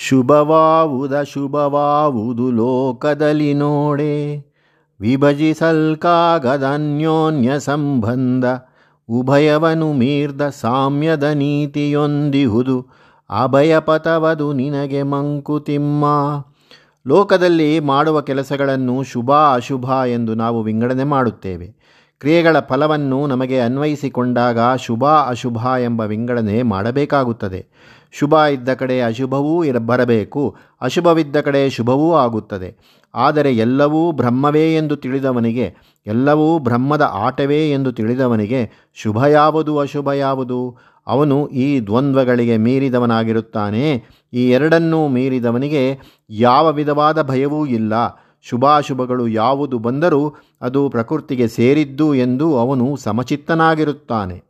ಶುಭವಾವುದ ಶುಭವಾವುದು ಲೋಕದಲ್ಲಿ ನೋಡೆ. ವಿಭಜಿಸಲ್ಕಾಗದನ್ಯೋನ್ಯ ಸಂಬಂಧ, ಉಭಯವನು ಮೀರ್ದ ಸಾಮ್ಯದ ನೀತಿಯೊಂದಿಹುದು, ಅಭಯಪಥವದು ನಿನಗೆ ಮಂಕುತಿಮ್ಮ. ಲೋಕದಲ್ಲಿ ಮಾಡುವ ಕೆಲಸಗಳನ್ನು ಶುಭ ಅಶುಭ ಎಂದು ನಾವು ವಿಂಗಡಣೆ ಮಾಡುತ್ತೇವೆ. ಕ್ರಿಯೆಗಳ ಫಲವನ್ನು ನಮಗೆ ಅನ್ವಯಿಸಿಕೊಂಡಾಗ ಶುಭ ಅಶುಭ ಎಂಬ ವಿಂಗಡಣೆ ಮಾಡಬೇಕಾಗುತ್ತದೆ. ಶುಭ ಇದ್ದ ಕಡೆ ಅಶುಭವೂ ಇರ ಬರಬೇಕು. ಅಶುಭವಿದ್ದ ಕಡೆ ಶುಭವೂ ಆಗುತ್ತದೆ. ಆದರೆ ಎಲ್ಲವೂ ಬ್ರಹ್ಮವೇ ಎಂದು ತಿಳಿದವನಿಗೆ, ಎಲ್ಲವೂ ಬ್ರಹ್ಮದ ಆಟವೇ ಎಂದು ತಿಳಿದವನಿಗೆ ಶುಭ ಯಾವುದು, ಅಶುಭ ಯಾವುದು? ಅವನು ಈ ದ್ವಂದ್ವಗಳಿಗೆ ಮೀರಿದವನಾಗಿರುತ್ತಾನೆ. ಈ ಎರಡನ್ನೂ ಮೀರಿದವನಿಗೆ ಯಾವ ವಿಧವಾದ ಭಯವೂ ಇಲ್ಲ. ಶುಭಾಶುಭಗಳು ಯಾವುದು ಬಂದರೂ ಅದು ಪ್ರಕೃತಿಗೆ ಸೇರಿದ್ದು ಎಂದು ಅವನು ಸಮಚಿತ್ತನಾಗಿರುತ್ತಾನೆ.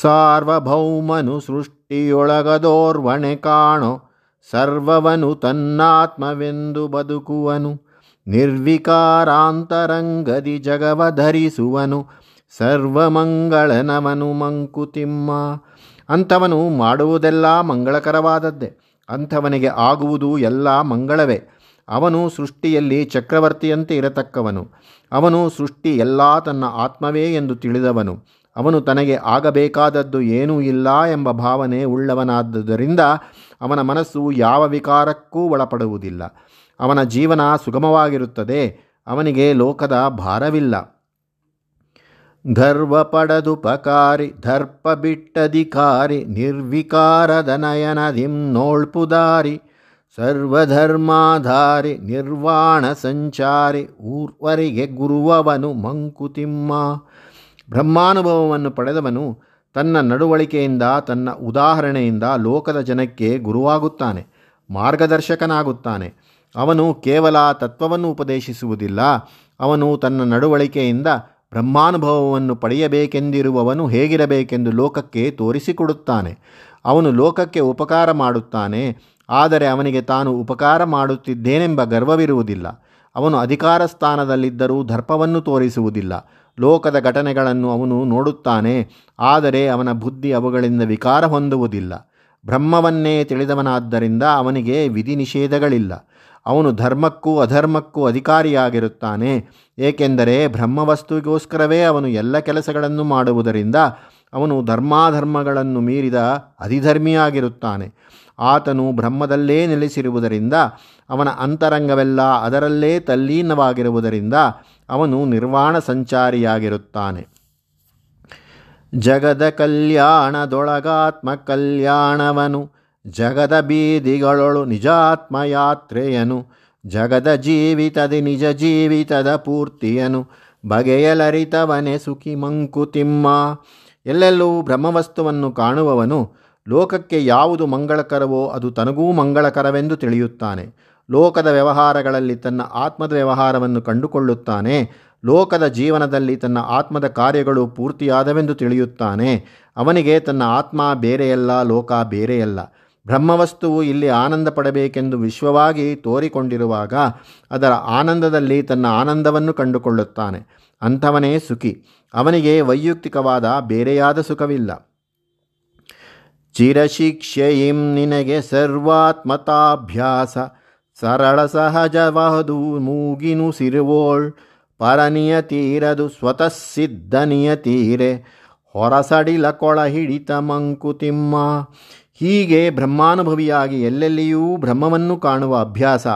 ಸಾರ್ವಭೌಮನು ಸೃಷ್ಟಿಯೊಳಗದೋರ್ವಣೆ ಕಾಣೋ, ಸರ್ವವನು ತನ್ನಾತ್ಮವೆಂದು ಬದುಕುವನು, ನಿರ್ವಿಕಾರಾಂತರಂಗದಿ ಜಗವ ಧರಿಸುವನು ಸರ್ವಮಂಗಳನವನು ಮಂಕುತಿಮ್ಮ. ಅಂಥವನು ಮಾಡುವುದೆಲ್ಲ ಮಂಗಳಕರವಾದದ್ದೇ, ಅಂಥವನಿಗೆ ಆಗುವುದು ಎಲ್ಲ ಮಂಗಳವೇ. ಅವನು ಸೃಷ್ಟಿಯಲ್ಲಿ ಚಕ್ರವರ್ತಿಯಂತೆ ಇರತಕ್ಕವನು. ಅವನು ಸೃಷ್ಟಿ ಎಲ್ಲ ತನ್ನ ಆತ್ಮವೇ ಎಂದು ತಿಳಿದವನು. ಅವನು ತನಗೆ ಆಗಬೇಕಾದದ್ದು ಏನೂ ಇಲ್ಲ ಎಂಬ ಭಾವನೆ ಉಳ್ಳವನಾದ್ದರಿಂದ ಅವನ ಮನಸ್ಸು ಯಾವ ವಿಕಾರಕ್ಕೂ ಒಳಪಡುವುದಿಲ್ಲ. ಅವನ ಜೀವನ ಸುಗಮವಾಗಿರುತ್ತದೆ, ಅವನಿಗೆ ಲೋಕದ ಭಾರವಿಲ್ಲ. ಧರ್ವ ಪಡದುಪಕಾರಿ ದರ್ಪ ಬಿಟ್ಟಧಿಕಾರಿ ನಿರ್ವಿಕಾರದ ನಯನದಿಂ ನೋಳ್ಪುದಾರಿ ಸರ್ವಧರ್ಮಾಧಾರಿ ನಿರ್ವಾಣ ಸಂಚಾರಿ ಊರ್ವರಿಗೆ ಗುರುವವನು ಮಂಕುತಿಮ್ಮ. ಬ್ರಹ್ಮಾನುಭವವನ್ನು ಪಡೆದವನು ತನ್ನ ನಡವಳಿಕೆಯಿಂದ, ತನ್ನ ಉದಾಹರಣೆಯಿಂದ ಲೋಕದ ಜನಕ್ಕೆ ಗುರುವಾಗುತ್ತಾನೆ, ಮಾರ್ಗದರ್ಶಕನಾಗುತ್ತಾನೆ. ಅವನು ಕೇವಲ ತತ್ವವನ್ನು ಉಪದೇಶಿಸುವುದಿಲ್ಲ, ಅವನು ತನ್ನ ನಡವಳಿಕೆಯಿಂದ ಬ್ರಹ್ಮಾನುಭವವನ್ನು ಪಡೆಯಬೇಕೆಂದಿರುವವನು ಹೇಗಿರಬೇಕೆಂದು ಲೋಕಕ್ಕೆ ತೋರಿಸಿಕೊಡುತ್ತಾನೆ. ಅವನು ಲೋಕಕ್ಕೆ ಉಪಕಾರ ಮಾಡುತ್ತಾನೆ ಆದರೆ ಅವನಿಗೆ ತಾನು ಉಪಕಾರ ಮಾಡುತ್ತಿದ್ದೇನೆಂಬ ಗರ್ವವಿರುವುದಿಲ್ಲ. ಅವನು ಅಧಿಕಾರ ಸ್ಥಾನದಲ್ಲಿದ್ದರೂ ದರ್ಪವನ್ನು ತೋರಿಸುವುದಿಲ್ಲ. ಲೋಕದ ಘಟನೆಗಳನ್ನು ಅವನು ನೋಡುತ್ತಾನೆ, ಆದರೆ ಅವನ ಬುದ್ಧಿ ಅವುಗಳಿಂದ ವಿಕಾರ ಹೊಂದುವುದಿಲ್ಲ. ಬ್ರಹ್ಮವನ್ನೇ ತಿಳಿದವನಾದ್ದರಿಂದ ಅವನಿಗೆ ವಿಧಿ ನಿಷೇಧಗಳಿಲ್ಲ ಅವನು ಧರ್ಮಕ್ಕೂ ಅಧರ್ಮಕ್ಕೂ ಅಧಿಕಾರಿಯಾಗಿರುತ್ತಾನೆ, ಏಕೆಂದರೆ ಬ್ರಹ್ಮವಸ್ತುವಿಗೋಸ್ಕರವೇ ಅವನು ಎಲ್ಲ ಕೆಲಸಗಳನ್ನು ಮಾಡುವುದರಿಂದ ಅವನು ಧರ್ಮಾಧರ್ಮಗಳನ್ನು ಮೀರಿದ ಅಧಿಧರ್ಮಿಯಾಗಿರುತ್ತಾನೆ. ಆತನು ಬ್ರಹ್ಮದಲ್ಲೇ ನೆಲೆಸಿರುವುದರಿಂದ, ಅವನ ಅಂತರಂಗವೆಲ್ಲ ಅದರಲ್ಲೇ ತಲ್ಲೀನವಾಗಿರುವುದರಿಂದ ಅವನು ನಿರ್ವಾಣ ಸಂಚಾರಿಯಾಗಿರುತ್ತಾನೆ. ಜಗದ ಕಲ್ಯಾಣದೊಳಗಾತ್ಮ ಕಲ್ಯಾಣವನು, ಜಗದ ಬೀದಿಗಳೊಳು ನಿಜಾತ್ಮ ಯಾತ್ರೆಯನು ಜಗದ ಜೀವಿತದಿ ನಿಜ ಜೀವಿತದ ಪೂರ್ತಿಯನು, ಬಗೆಯಲರಿತವನೆ ಸುಖಿ ಮಂಕುತಿಮ್ಮ ಎಲ್ಲೆಲ್ಲೂ ಬ್ರಹ್ಮವಸ್ತುವನ್ನು ಕಾಣುವವನು ಲೋಕಕ್ಕೆ ಯಾವುದು ಮಂಗಳಕರವೋ ಅದು ತನಗೂ ಮಂಗಳಕರವೆಂದು ತಿಳಿಯುತ್ತಾನೆ. ಲೋಕದ ವ್ಯವಹಾರಗಳಲ್ಲಿ ತನ್ನ ಆತ್ಮದ ವ್ಯವಹಾರವನ್ನು ಕಂಡುಕೊಳ್ಳುತ್ತಾನೆ. ಲೋಕದ ಜೀವನದಲ್ಲಿ ತನ್ನ ಆತ್ಮದ ಕಾರ್ಯಗಳು ಪೂರ್ತಿಯಾದವೆಂದು ತಿಳಿಯುತ್ತಾನೆ. ಅವನಿಗೆ ತನ್ನ ಆತ್ಮ ಬೇರೆಯಲ್ಲ, ಲೋಕ ಬೇರೆಯಲ್ಲ. ಬ್ರಹ್ಮವಸ್ತುವು ಇಲ್ಲಿ ಆನಂದ ಪಡಬೇಕೆಂದು ವಿಶ್ವವಾಗಿ ತೋರಿಕೊಂಡಿರುವಾಗ ಅದರ ಆನಂದದಲ್ಲಿ ತನ್ನ ಆನಂದವನ್ನು ಕಂಡುಕೊಳ್ಳುತ್ತಾನೆ. ಅಂಥವನೇ ಸುಖಿ. ಅವನಿಗೆ ವೈಯಕ್ತಿಕವಾದ ಬೇರೆಯಾದ ಸುಖವಿಲ್ಲ. ಚಿರಶಿಕ್ಷೆಯಿಂ ನಿನಗೆ ಸರ್ವಾತ್ಮತಾಭ್ಯಾಸ. ಸರಳ ಸಹಜವಹದು ಮೂಗಿನು ಸಿರುವೋಳ್, ಪರನಿಯತೀರದು ಸ್ವತಃ ಸಿದ್ಧನಿಯ ತೀರೆ ಹೊರಸಡಿಲ ಕೊಳ ಹಿಡಿತ ಮಂಕುತಿಮ್ಮ. ಹೀಗೆ ಬ್ರಹ್ಮಾನುಭವಿಯಾಗಿ ಎಲ್ಲೆಲ್ಲಿಯೂ ಬ್ರಹ್ಮವನ್ನು ಕಾಣುವ ಅಭ್ಯಾಸ.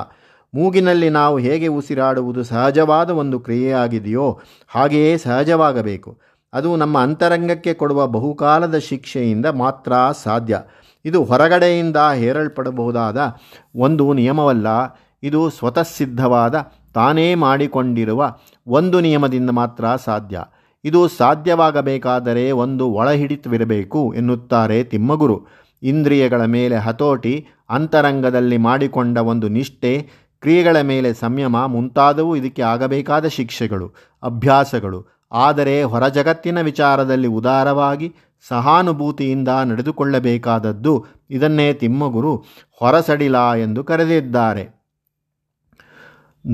ಮೂಗಿನಲ್ಲಿ ನಾವು ಹೇಗೆ ಉಸಿರಾಡುವುದು ಸಹಜವಾದ ಒಂದು ಕ್ರಿಯೆಯಾಗಿದೆಯೋ ಹಾಗೆಯೇ ಸಹಜವಾಗಬೇಕು. ಅದು ನಮ್ಮ ಅಂತರಂಗಕ್ಕೆ ಕೊಡುವ ಬಹುಕಾಲದ ಶಿಕ್ಷೆಯಿಂದ ಮಾತ್ರ ಸಾಧ್ಯ. ಇದು ಹೊರಗಡೆಯಿಂದ ಹೇರಲ್ಪಡಬಹುದಾದ ಒಂದು ನಿಯಮವಲ್ಲ, ಇದು ಸ್ವತಃಸಿದ್ಧವಾದ, ತಾನೇ ಮಾಡಿಕೊಂಡಿರುವ ಒಂದು ನಿಯಮದಿಂದ ಮಾತ್ರ ಸಾಧ್ಯ. ಇದು ಸಾಧ್ಯವಾಗಬೇಕಾದರೆ ಒಂದು ಒಳಹಿಡಿತವಿರಬೇಕು ಎನ್ನುತ್ತಾರೆ ತಿಮ್ಮಗುರು. ಇಂದ್ರಿಯಗಳ ಮೇಲೆ ಹತೋಟಿ, ಅಂತರಂಗದಲ್ಲಿ ಮಾಡಿಕೊಂಡ ಒಂದು ನಿಷ್ಠೆ, ಕ್ರಿಯೆಗಳ ಮೇಲೆ ಸಂಯಮ ಮುಂತಾದವು ಇದಕ್ಕೆ ಆಗಬೇಕಾದ ಶಿಕ್ಷೆಗಳು, ಅಭ್ಯಾಸಗಳು. ಆದರೆ ಹೊರ ಜಗತ್ತಿನ ವಿಚಾರದಲ್ಲಿ ಉದಾರವಾಗಿ ಸಹಾನುಭೂತಿಯಿಂದ ನಡೆದುಕೊಳ್ಳಬೇಕಾದದ್ದು ಇದನ್ನೇ ತಿಮ್ಮಗುರು ಹೊರಸಡಿಲ ಎಂದು ಕರೆದಿದ್ದಾರೆ.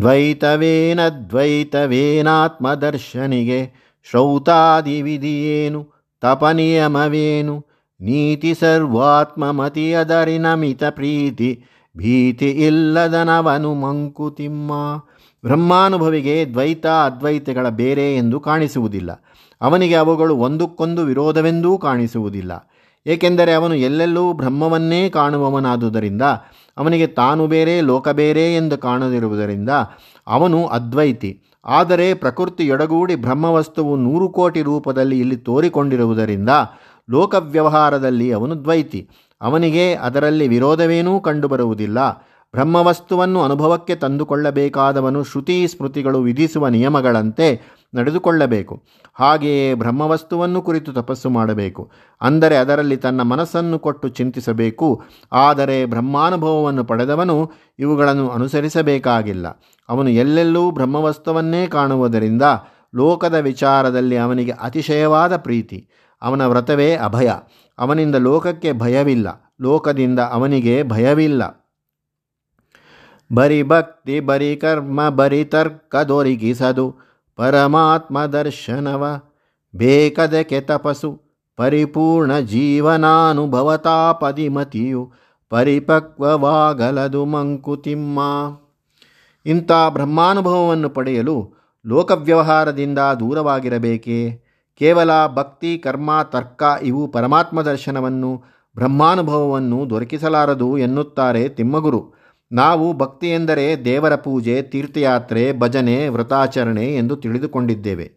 ದ್ವೈತವೇನದ್ವೈತವೇನಾತ್ಮದರ್ಶನಿಗೆ ಶ್ರೌತಾದಿ ವಿಧಿಯೇನು ತಪನಿಯಮವೇನು, ನೀತಿ ಸರ್ವಾತ್ಮಮತಿ ಅದರಿನ ಮಿತ ಪ್ರೀತಿ, ಭೀತಿ ಇಲ್ಲದನವನು ಮಂಕುತಿಮ್ಮ. ಬ್ರಹ್ಮಾನುಭವಿಗೆ ದ್ವೈತ ಅದ್ವೈತಗಳ ಬೇರೆ ಎಂದು ಕಾಣಿಸುವುದಿಲ್ಲ. ಅವನಿಗೆ ಅವುಗಳು ಒಂದಕ್ಕೊಂದು ವಿರೋಧವೆಂದೂ ಕಾಣಿಸುವುದಿಲ್ಲ. ಏಕೆಂದರೆ ಅವನು ಎಲ್ಲೆಲ್ಲೂ ಬ್ರಹ್ಮವನ್ನೇ ಕಾಣುವವನಾದುದರಿಂದ, ಅವನಿಗೆ ತಾನು ಬೇರೆ, ಲೋಕ ಬೇರೆ ಎಂದು ಕಾಣದಿರುವುದರಿಂದ ಅವನು ಅದ್ವೈತಿ. ಆದರೆ ಪ್ರಕೃತಿಯೊಡಗೂಡಿ ಬ್ರಹ್ಮವಸ್ತುವು ನೂರು ಕೋಟಿ ರೂಪದಲ್ಲಿ ಇಲ್ಲಿ ತೋರಿಕೊಂಡಿರುವುದರಿಂದ ಲೋಕವ್ಯವಹಾರದಲ್ಲಿ ಅವನು ದ್ವೈತಿ. ಅವನಿಗೆ ಅದರಲ್ಲಿ ವಿರೋಧವೇನೂ ಕಂಡುಬರುವುದಿಲ್ಲ. ಬ್ರಹ್ಮವಸ್ತುವನ್ನು ಅನುಭವಕ್ಕೆ ತಂದುಕೊಳ್ಳಬೇಕಾದವನು ಶ್ರುತಿ ಸ್ಮೃತಿಗಳು ವಿಧಿಸುವ ನಿಯಮಗಳಂತೆ ನಡೆದುಕೊಳ್ಳಬೇಕು. ಹಾಗೆಯೇ ಬ್ರಹ್ಮವಸ್ತುವನ್ನು ಕುರಿತು ತಪಸ್ಸು ಮಾಡಬೇಕು. ಅಂದರೆ ಅದರಲ್ಲಿ ತನ್ನ ಮನಸ್ಸನ್ನು ಕೊಟ್ಟು ಚಿಂತಿಸಬೇಕು. ಆದರೆ ಬ್ರಹ್ಮಾನುಭವವನ್ನು ಪಡೆದವನು ಇವುಗಳನ್ನು ಅನುಸರಿಸಬೇಕಾಗಿಲ್ಲ. ಅವನು ಎಲ್ಲೆಲ್ಲೂ ಬ್ರಹ್ಮವಸ್ತುವನ್ನೇ ಕಾಣುವುದರಿಂದ ಲೋಕದ ವಿಚಾರದಲ್ಲಿ ಅವನಿಗೆ ಅತಿಶಯವಾದ ಪ್ರೀತಿ. ಅವನ ವ್ರತವೇ ಅಭಯ. ಅವನಿಂದ ಲೋಕಕ್ಕೆ ಭಯವಿಲ್ಲ. ಲೋಕದಿಂದ ಅವನಿಗೆ ಭಯವಿಲ್ಲ. ಬರಿ ಭಕ್ತಿ, ಬರಿ ಕರ್ಮ, ಬರಿ ತರ್ಕ ದೊರಿಗಿಸದು ಪರಮಾತ್ಮ ದರ್ಶನವ. ಬೇಕದಕ್ಕೆ ತಪಸ್ಸು. ಪರಿಪೂರ್ಣ ಜೀವನಾನುಭವತಾಪದಿಮತಿಯು ಪರಿಪಕ್ವವಾಗಲದು ಮಂಕುತಿಮ್ಮ ಇಂಥ ಬ್ರಹ್ಮಾನುಭವವನ್ನು ಪಡೆಯಲು ಲೋಕವ್ಯವಹಾರದಿಂದ ದೂರವಾಗಿರಬೇಕೇ? ಕೇವಲ ಭಕ್ತಿ, ಕರ್ಮ, ತರ್ಕ ಇವು ಪರಮಾತ್ಮ ದರ್ಶನವನ್ನು, ಬ್ರಹ್ಮಾನುಭವವನ್ನು ದೊರಕಿಸಲಾರದು ಎನ್ನುತ್ತಾರೆ ತಿಮ್ಮಗುರು. ನಾವು ಭಕ್ತಿ ಎಂದರೆ ದೇವರ ಪೂಜೆ, ತೀರ್ಥಯಾತ್ರೆ, ಭಜನೆ, ವ್ರತಾಚರಣೆ ಎಂದು ತಿಳಿದುಕೊಂಡಿದ್ದೇವೆ.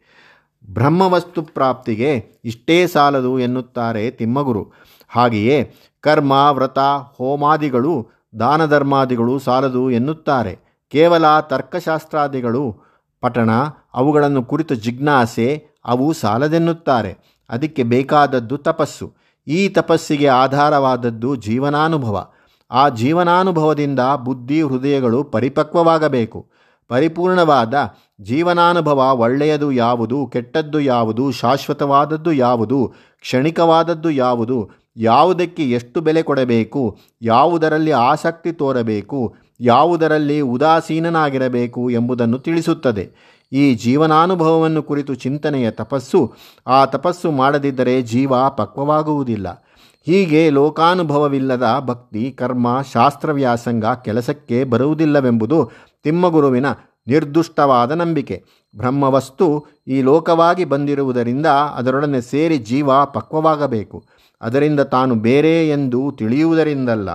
ಬ್ರಹ್ಮವಸ್ತು ಪ್ರಾಪ್ತಿಗೆ ಇಷ್ಟೇ ಸಾಲದು ಎನ್ನುತ್ತಾರೆ ತಿಮ್ಮಗುರು. ಹಾಗೆಯೇ ಕರ್ಮ, ವ್ರತ, ಹೋಮಾದಿಗಳು ದಾನ ಧರ್ಮಾದಿಗಳು ಸಾಲದು ಎನ್ನುತ್ತಾರೆ. ಕೇವಲ ತರ್ಕಶಾಸ್ತ್ರಾದಿಗಳು ಪಠಣ, ಅವುಗಳನ್ನು ಕುರಿತು ಜಿಜ್ಞಾಸೆ, ಅವು ಸಾಲದೆನ್ನುತ್ತಾರೆ. ಅದಕ್ಕೆ ಬೇಕಾದದ್ದು ತಪಸ್ಸು. ಈ ತಪಸ್ಸಿಗೆ ಆಧಾರವಾದದ್ದು ಜೀವನಾನುಭವ. ಆ ಜೀವನಾನುಭವದಿಂದ ಬುದ್ಧಿ ಹೃದಯಗಳು ಪರಿಪಕ್ವವಾಗಬೇಕು. ಪರಿಪೂರ್ಣವಾದ ಜೀವನಾನುಭವ ಒಳ್ಳೆಯದು ಯಾವುದು, ಕೆಟ್ಟದ್ದು ಯಾವುದು, ಶಾಶ್ವತವಾದದ್ದು ಯಾವುದು, ಕ್ಷಣಿಕವಾದದ್ದು ಯಾವುದು, ಯಾವುದಕ್ಕೆ ಎಷ್ಟು ಬೆಲೆ ಕೊಡಬೇಕು, ಯಾವುದರಲ್ಲಿ ಆಸಕ್ತಿ ತೋರಬೇಕು, ಯಾವುದರಲ್ಲಿ ಉದಾಸೀನನಾಗಿರಬೇಕು ಎಂಬುದನ್ನು ತಿಳಿಸುತ್ತದೆ. ಈ ಜೀವನಾನುಭವವನ್ನು ಕುರಿತು ಚಿಂತನೆಯ ತಪಸ್ಸು, ಆ ತಪಸ್ಸು ಮಾಡದಿದ್ದರೆ ಜೀವ ಪಕ್ವವಾಗುವುದಿಲ್ಲ. ಹೀಗೆ ಲೋಕಾನುಭವವಿಲ್ಲದ ಭಕ್ತಿ, ಕರ್ಮ ಶಾಸ್ತ್ರ ವ್ಯಾಸಂಗ ಕೆಲಸಕ್ಕೆ ಬರುವುದಿಲ್ಲವೆಂಬುದು ತಿಮ್ಮಗುರುವಿನ ನಿರ್ದುಷ್ಟವಾದ ನಂಬಿಕೆ. ಬ್ರಹ್ಮವಸ್ತು ಈ ಲೋಕವಾಗಿ ಬಂದಿರುವುದರಿಂದ ಅದರೊಡನೆ ಸೇರಿ ಜೀವ ಪಕ್ವವಾಗಬೇಕು. ಅದರಿಂದ ತಾನು ಬೇರೆ ಎಂದು ತಿಳಿಯುವುದರಿಂದಲ್ಲ.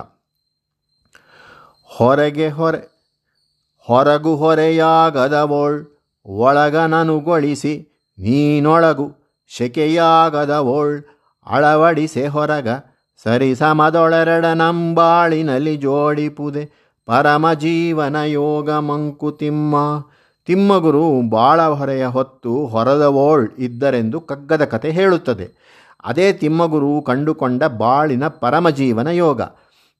ಹೊರಗೆ ಹೊರೆ, ಹೊರಗು ಹೊರೆಯಾಗದವೋಳ್, ಒಳಗನನುಗೊಳಿಸಿ ನೀನೊಳಗು ಶೆಕೆಯಾಗದವೋಳ್ ಅಳವಡಿಸೆ ಹೊರಗ ಸರಿ ಸಮದೊಳೆರಡ ನಂಬಾಳಿನಲ್ಲಿ ಜೋಡಿಪುದೆ ಪರಮ ಜೀವನ ಯೋಗ ಮಂಕುತಿಮ್ಮ ತಿಮ್ಮಗುರು ಬಾಳ ಹೊರೆಯ ಹೊತ್ತು ಹೊರದವೋಳ್ ಇದ್ದರೆಂದು ಕಗ್ಗದ ಕತೆ ಹೇಳುತ್ತದೆ. ಅದೇ ತಿಮ್ಮಗುರು ಕಂಡುಕೊಂಡ ಬಾಳಿನ ಪರಮಜೀವನ ಯೋಗ.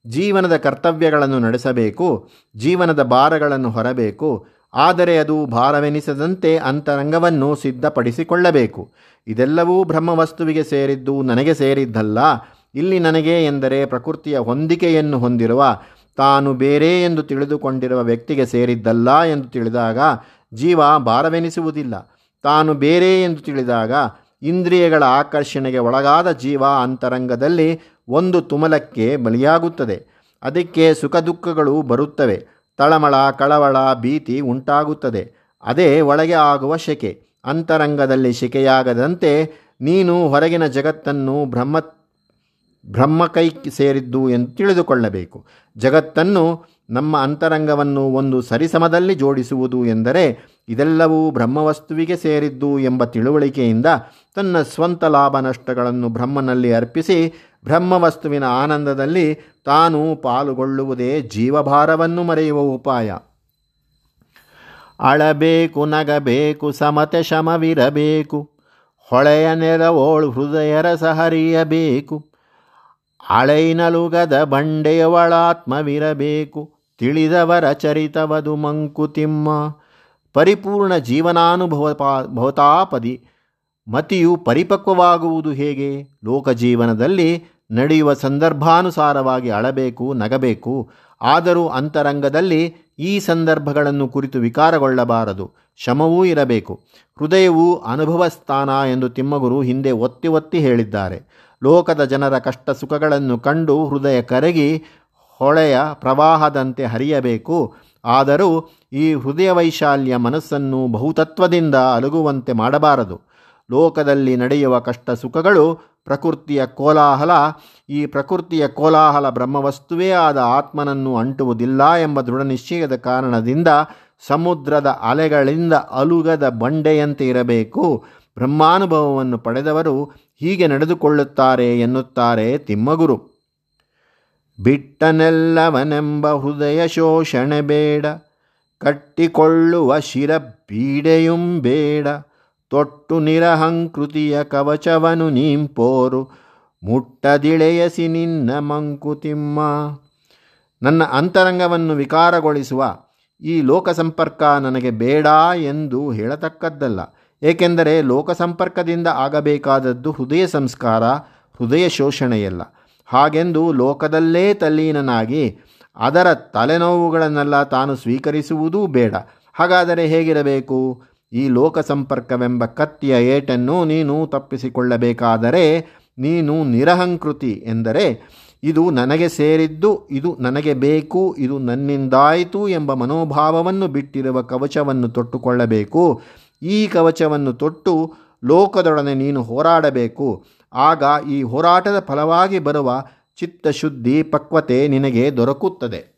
ಜೀವನದ ಕರ್ತವ್ಯಗಳನ್ನು ನಡೆಸಬೇಕು, ಜೀವನದ ಭಾರಗಳನ್ನು ಹೊರಬೇಕು ಆದರೆ ಅದು ಭಾರವೆನಿಸದಂತೆ ಅಂತರಂಗವನ್ನು ಸಿದ್ಧಪಡಿಸಿಕೊಳ್ಳಬೇಕು. ಇದೆಲ್ಲವೂ ಬ್ರಹ್ಮವಸ್ತುವಿಗೆ ಸೇರಿದ್ದು ನನಗೆ ಸೇರಿದ್ದಲ್ಲ. ಇಲ್ಲಿ ನನಗೆ ಎಂದರೆ ಪ್ರಕೃತಿಯ ಹೊಂದಿಕೆಯನ್ನು ಹೊಂದಿರುವ, ತಾನು ಬೇರೆ ಎಂದು ತಿಳಿದುಕೊಂಡಿರುವ ವ್ಯಕ್ತಿಗೆ ಸೇರಿದ್ದಲ್ಲ ಎಂದು ತಿಳಿದಾಗ ಜೀವ ಭಾರವೆನಿಸುವುದಿಲ್ಲ. ತಾನು ಬೇರೆ ಎಂದು ತಿಳಿದಾಗ ಇಂದ್ರಿಯಗಳ ಆಕರ್ಷಣೆಗೆ ಒಳಗಾದ ಜೀವ ಅಂತರಂಗದಲ್ಲಿ ಒಂದು ತುಮಲಕ್ಕೆ ಬಲಿಯಾಗುತ್ತದೆ. ಅದಕ್ಕೆ ಸುಖ ದುಃಖಗಳು ಬರುತ್ತವೆ. ತಳಮಳ, ಕಳವಳ ಭೀತಿ ಉಂಟಾಗುತ್ತದೆ. ಅದೇ ಒಳಗೆ ಆಗುವ ಶೆಕೆ. ಅಂತರಂಗದಲ್ಲಿ ಶೆಕೆಯಾಗದಂತೆ ನೀನು ಹೊರಗಿನ ಜಗತ್ತನ್ನು ಬ್ರಹ್ಮ ಬ್ರಹ್ಮ ಕೈ ಸೇರಿದ್ದು ಎಂದು ತಿಳಿದುಕೊಳ್ಳಬೇಕು. ಜಗತ್ತನ್ನು ನಮ್ಮ ಅಂತರಂಗವನ್ನು ಒಂದು ಸರಿಸಮದಲ್ಲಿ ಜೋಡಿಸುವುದು ಎಂದರೆ ಇದೆಲ್ಲವೂ ಬ್ರಹ್ಮವಸ್ತುವಿಗೆ ಸೇರಿದ್ದು ಎಂಬ ತಿಳುವಳಿಕೆಯಿಂದ ತನ್ನ ಸ್ವಂತ ಲಾಭ ನಷ್ಟಗಳನ್ನು ಬ್ರಹ್ಮನಲ್ಲಿ ಅರ್ಪಿಸಿ ಬ್ರಹ್ಮವಸ್ತುವಿನ ಆನಂದದಲ್ಲಿ ತಾನು ಪಾಲುಗೊಳ್ಳುವುದೇ ಜೀವಭಾರವನ್ನು ಮರೆಯುವ ಉಪಾಯ. ಅಳಬೇಕು, ನಗಬೇಕು, ಸಮತೆ ಶಮವಿರಬೇಕು, ಹೊಳೆಯ ನೆರವೋಳು ಹೃದಯ ರಸ ಹರಿಯಬೇಕು ಅಳೈನಲುಗದ ಬಂಡೆಯವಳಾತ್ಮವಿರಬೇಕು ತಿಳಿದವರ ಚರಿತವದು ಮಂಕುತಿಮ್ಮ. ಪರಿಪೂರ್ಣ ಜೀವನಾನುಭವ ಭವತಾಪದಿ ಮತಿಯು ಪರಿಪಕ್ವವಾಗುವುದು ಹೇಗೆ? ಲೋಕ ಜೀವನದಲ್ಲಿ ನಡೆಯುವ ಸಂದರ್ಭಾನುಸಾರವಾಗಿ ಅಳಬೇಕು, ನಗಬೇಕು, ಆದರೂ ಅಂತರಂಗದಲ್ಲಿ ಈ ಸಂದರ್ಭಗಳನ್ನು ಕುರಿತು ವಿಕಾರಗೊಳ್ಳಬಾರದು. ಶಮವೂ ಇರಬೇಕು. ಹೃದಯವು ಅನುಭವ ಸ್ಥಾನ ಎಂದು ತಿಮ್ಮಗುರು ಹಿಂದೆ ಒತ್ತಿ ಒತ್ತಿ ಹೇಳಿದ್ದಾರೆ. ಲೋಕದ ಜನರ ಕಷ್ಟ ಸುಖಗಳನ್ನು ಕಂಡು ಹೃದಯ ಕರಗಿ ಹೊಳೆಯ ಪ್ರವಾಹದಂತೆ ಹರಿಯಬೇಕು. ಆದರೂ ಈ ಹೃದಯ ವೈಶಾಲ್ಯ ಮನಸ್ಸನ್ನು ಬಹುತತ್ವದಿಂದ ಅಲುಗುವಂತೆ ಮಾಡಬಾರದು. ಲೋಕದಲ್ಲಿ ನಡೆಯುವ ಕಷ್ಟ ಸುಖಗಳು ಪ್ರಕೃತಿಯ ಕೋಲಾಹಲ, ಈ ಪ್ರಕೃತಿಯ ಕೋಲಾಹಲ ಬ್ರಹ್ಮವಸ್ತುವೇ ಆದ ಆತ್ಮನನ್ನು ಅಂಟುವುದಿಲ್ಲ ಎಂಬ ದೃಢ ನಿಶ್ಚಯದ ಕಾರಣದಿಂದ ಸಮುದ್ರದ ಅಲೆಗಳಿಂದ ಅಲುಗದ ಬಂಡೆಯಂತೆ ಇರಬೇಕು. ಬ್ರಹ್ಮಾನುಭವವನ್ನು ಪಡೆದವರು ಹೀಗೆ ನಡೆದುಕೊಳ್ಳುತ್ತಾರೆ ಎನ್ನುತ್ತಾರೆ ತಿಮ್ಮಗುರು. ಬಿಟ್ಟನೆಲ್ಲವನೆಂಬ ಹೃದಯ ಶೋಷಣೆ ಬೇಡ. ಕಟ್ಟಿಕೊಳ್ಳುವ ಶಿರ ಬೀಡೆಯುಂ ಬೇಡ. ತೊಟ್ಟು ನಿರಹಂಕೃತಿಯ ಕವಚವನು ನೀಂಪೋರು. ಮುಟ್ಟದಿಳೆಯಸಿ ನಿನ್ನ ಮಂಕುತಿಮ್ಮ ನನ್ನ ಅಂತರಂಗವನ್ನು ವಿಕಾರಗೊಳಿಸುವ ಈ ಲೋಕ ಸಂಪರ್ಕ ನನಗೆ ಬೇಡ ಎಂದು ಹೇಳತಕ್ಕದ್ದಲ್ಲ. ಏಕೆಂದರೆ ಲೋಕ ಸಂಪರ್ಕದಿಂದ ಆಗಬೇಕಾದದ್ದು ಹೃದಯ ಸಂಸ್ಕಾರ, ಹೃದಯ ಶೋಷಣೆಯಲ್ಲ. ಹಾಗೆಂದು ಲೋಕದಲ್ಲೇ ತಲ್ಲೀನನಾಗಿ ಅದರ ತಲೆನೋವುಗಳನ್ನೆಲ್ಲ ತಾನು ಸ್ವೀಕರಿಸುವುದೂ ಬೇಡ. ಹಾಗಾದರೆ ಹೇಗಿರಬೇಕು? ಈ ಲೋಕ ಸಂಪರ್ಕವೆಂಬ ಕತ್ತಿಯ ಏಟನ್ನು ನೀನು ತಪ್ಪಿಸಿಕೊಳ್ಳಬೇಕಾದರೆ ನೀನು ನಿರಹಂಕೃತಿ ಎಂದರೆ ಇದು ನನಗೆ ಸೇರಿದ್ದು, ಇದು ನನಗೆ ಬೇಕು, ಇದು ನನ್ನಿಂದಾಯಿತು ಎಂಬ ಮನೋಭಾವವನ್ನು ಬಿಟ್ಟಿರುವ ಕವಚವನ್ನು ತೊಟ್ಟುಕೊಳ್ಳಬೇಕು. ಈ ಕವಚವನ್ನು ತೊಟ್ಟು ಲೋಕದೊಡನೆ ನೀನು ಹೋರಾಡಬೇಕು. ಆಗ ಈ ಹೋರಾಟದ ಫಲವಾಗಿ ಬರುವ ಚಿತ್ತಶುದ್ಧಿ ಪಕ್ವತೆ ನಿನಗೆ ದೊರಕುತ್ತದೆ.